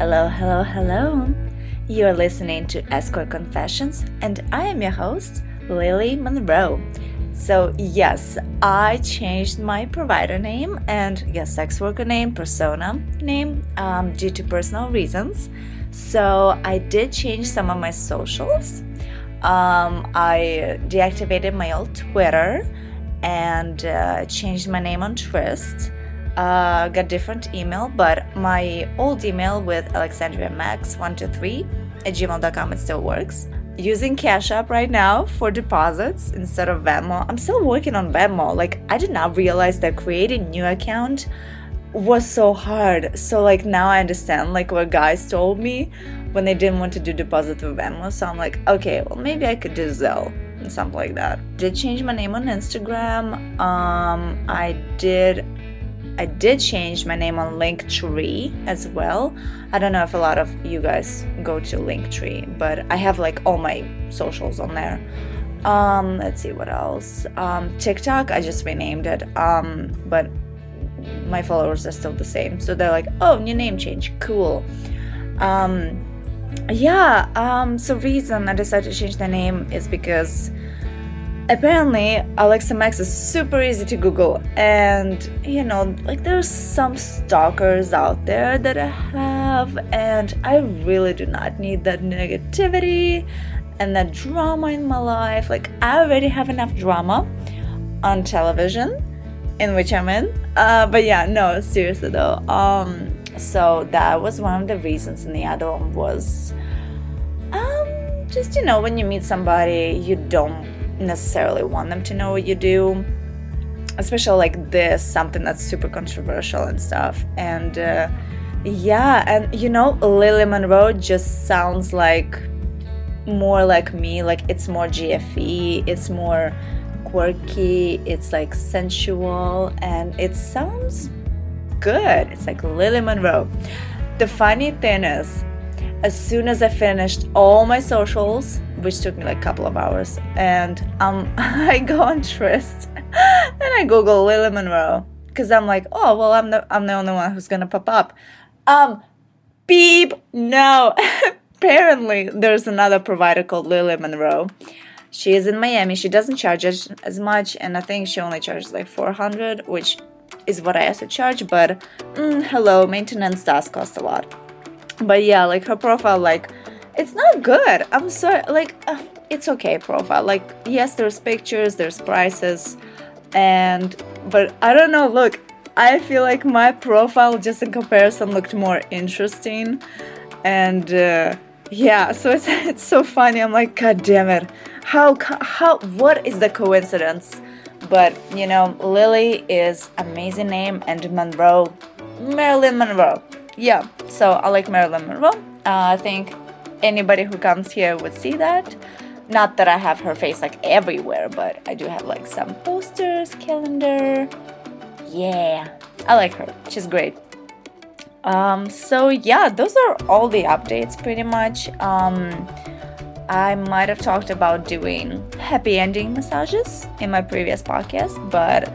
Hello, hello, hello. You're listening to Escort Confessions, and I am your host, Lilly Monroe. So, yes, I changed my provider name and yes, sex worker name, persona name um, due to personal reasons. So, I did change some of my socials. Um, I deactivated my old Twitter and uh, changed my name on Tryst uh, got different email, but my old email with Alexandria Max 123 at gmail.com it still works. Using Cash App right now for deposits instead of Venmo. I'm still working on Venmo. Like I did not realize that creating new account was so hard. So like now I understand like what guys told me when they didn't want to do deposit with Venmo. So I'm like, okay, well maybe I could do Zelle and something like that. Did change my name on Instagram. Um, I did I did change my name on Linktree as well. I don't know if a lot of you guys go to Linktree, but I have like all my socials on there. Um, let's see what else. Um, TikTok, I just renamed it. Um, but my followers are still the same. So they're like, oh, new name change. Cool. Um, yeah, um, so reason I decided to change the name is because apparently Alexa Max is super easy to Google, and you know, like there's some stalkers out there that I have, and I really do not need that negativity and that drama in my life. Like, I already have enough drama on television in which I'm in. Uh, but yeah, no, seriously though. Um, so that was one of the reasons, and the other one was um, just you know, when you meet somebody, you don't necessarily want them to know what you do especially like this something that's super controversial and stuff. And uh, yeah and you know lilly monroe just sounds like more like me like it's more gfe it's more quirky it's like sensual and it sounds good. It's like lilly monroe. The funny thing is as soon as I finished all my socials, which took me like a couple of hours, and um, I go on Tryst and I Google Lilly Monroe because I'm like, oh well, I'm the I'm the only one who's gonna pop up. Um, beep, no. Apparently, there's another provider called Lily Monroe. She is in Miami. She doesn't charge as, as much, and I think she only charges like 400, which is what I to charge. But mm, hello, maintenance does cost a lot but yeah like her profile like it's not good. I'm sorry like uh, it's okay profile like yes there's pictures there's prices and but i don't know look i feel like my profile just in comparison looked more interesting and uh, yeah so it's it's so funny. I'm like god damn it. How how what is the coincidence? But you know lily is amazing name and monroe marilyn monroe. Yeah, so I like Marilyn Monroe. Uh, I think anybody who comes here would see that. Not that I have her face like everywhere, but I do have like some posters, calendar. Yeah, I like her. She's great. Um, so yeah, those are all the updates pretty much. Um, I might have talked about doing happy ending massages in my previous podcast, but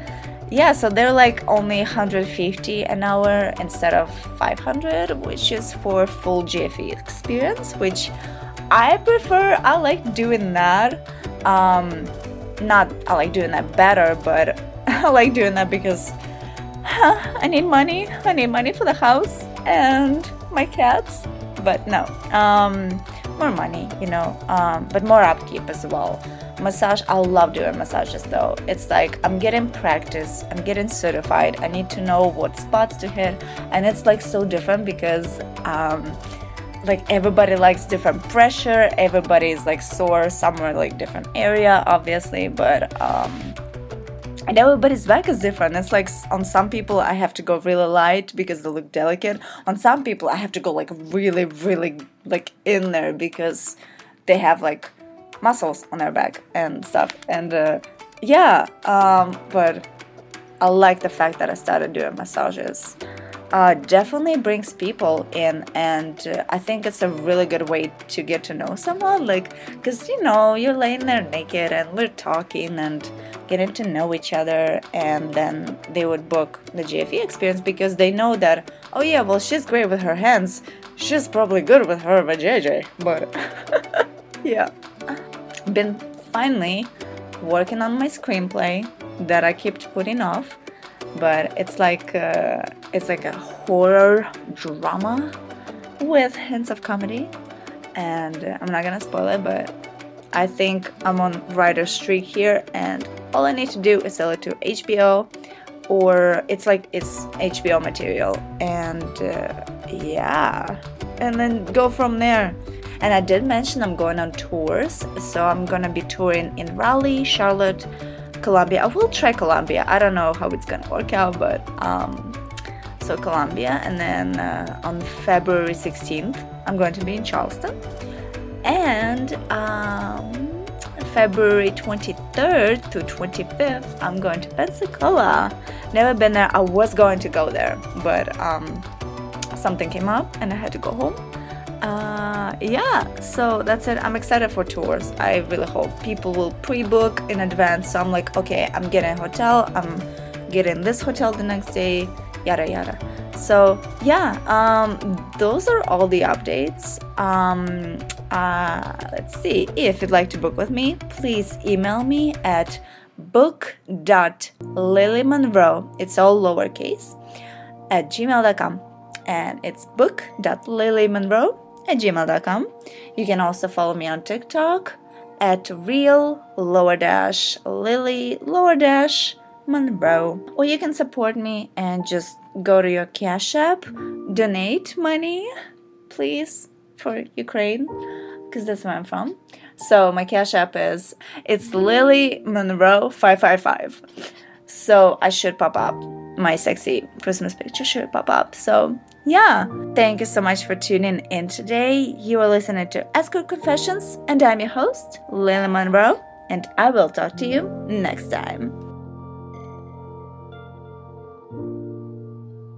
yeah so they're like only 150 an hour instead of 500 which is for full gfe experience which i prefer. I like doing that. Um not i like doing that better but i like doing that because huh, i need money. I need money for the house and my cats but no um more money you know um but more upkeep as well massage i love doing massages though. It's like i'm getting practice i'm getting certified. I need to know what spots to hit. And it's like so different because um like everybody likes different pressure. Everybody is like sore. Somewhere like different area obviously. But um and everybody's back is different. It's like on some people I have to go really light because they look delicate. On some people I have to go like really, really like in there because they have like muscles on their back and stuff. And uh, yeah, um, but I like the fact that I started doing massages. uh, definitely brings people in, and uh, I think it's a really good way to get to know someone. Like, because you know, you're laying there naked and we're talking and getting to know each other, and then they would book the GFE experience because they know that, oh, yeah, well, she's great with her hands, she's probably good with her vajayjay, but yeah. Been finally working on my screenplay that I kept putting off but it's like uh, it's like a horror drama with hints of comedy. And i'm not gonna spoil it but i think i'm on writer's streak here and all i need to do is sell it to hbo or it's like it's hbo material. And uh, yeah and then go from there and i did mention i'm going on tours so i'm gonna be touring in raleigh charlotte Columbia. I will try Columbia. I don't know how it's gonna work out, but um, so Columbia, and then uh, on February 16th, I'm going to be in Charleston, and um, February 23rd to 25th, I'm going to Pensacola. Never been there. I was going to go there, but um, something came up and I had to go home uh, yeah, so that's it. I'm excited for tours. I really hope people will pre-book in advance. So I'm like, okay, I'm getting a hotel. I'm getting this hotel the next day. Yada yada. So yeah, um, those are all the updates. Um, uh, let's see. If you'd like to book with me, please email me at book.lillymonroe. It's all lowercase at gmail.com and it's book.lillymonroe at gmail.com. You can also follow me on TikTok at real lower dash lilly lower dash Monroe. Or you can support me and just go to your Cash App, donate money, please, for Ukraine, because that's where I'm from. So my Cash App is it's Lilly Monroe 555. So I should pop up. My sexy Christmas picture should pop up. So yeah, thank you so much for tuning in today. You are listening to Escort Confessions, and I'm your host, Lilly Monroe, and I will talk to you next time.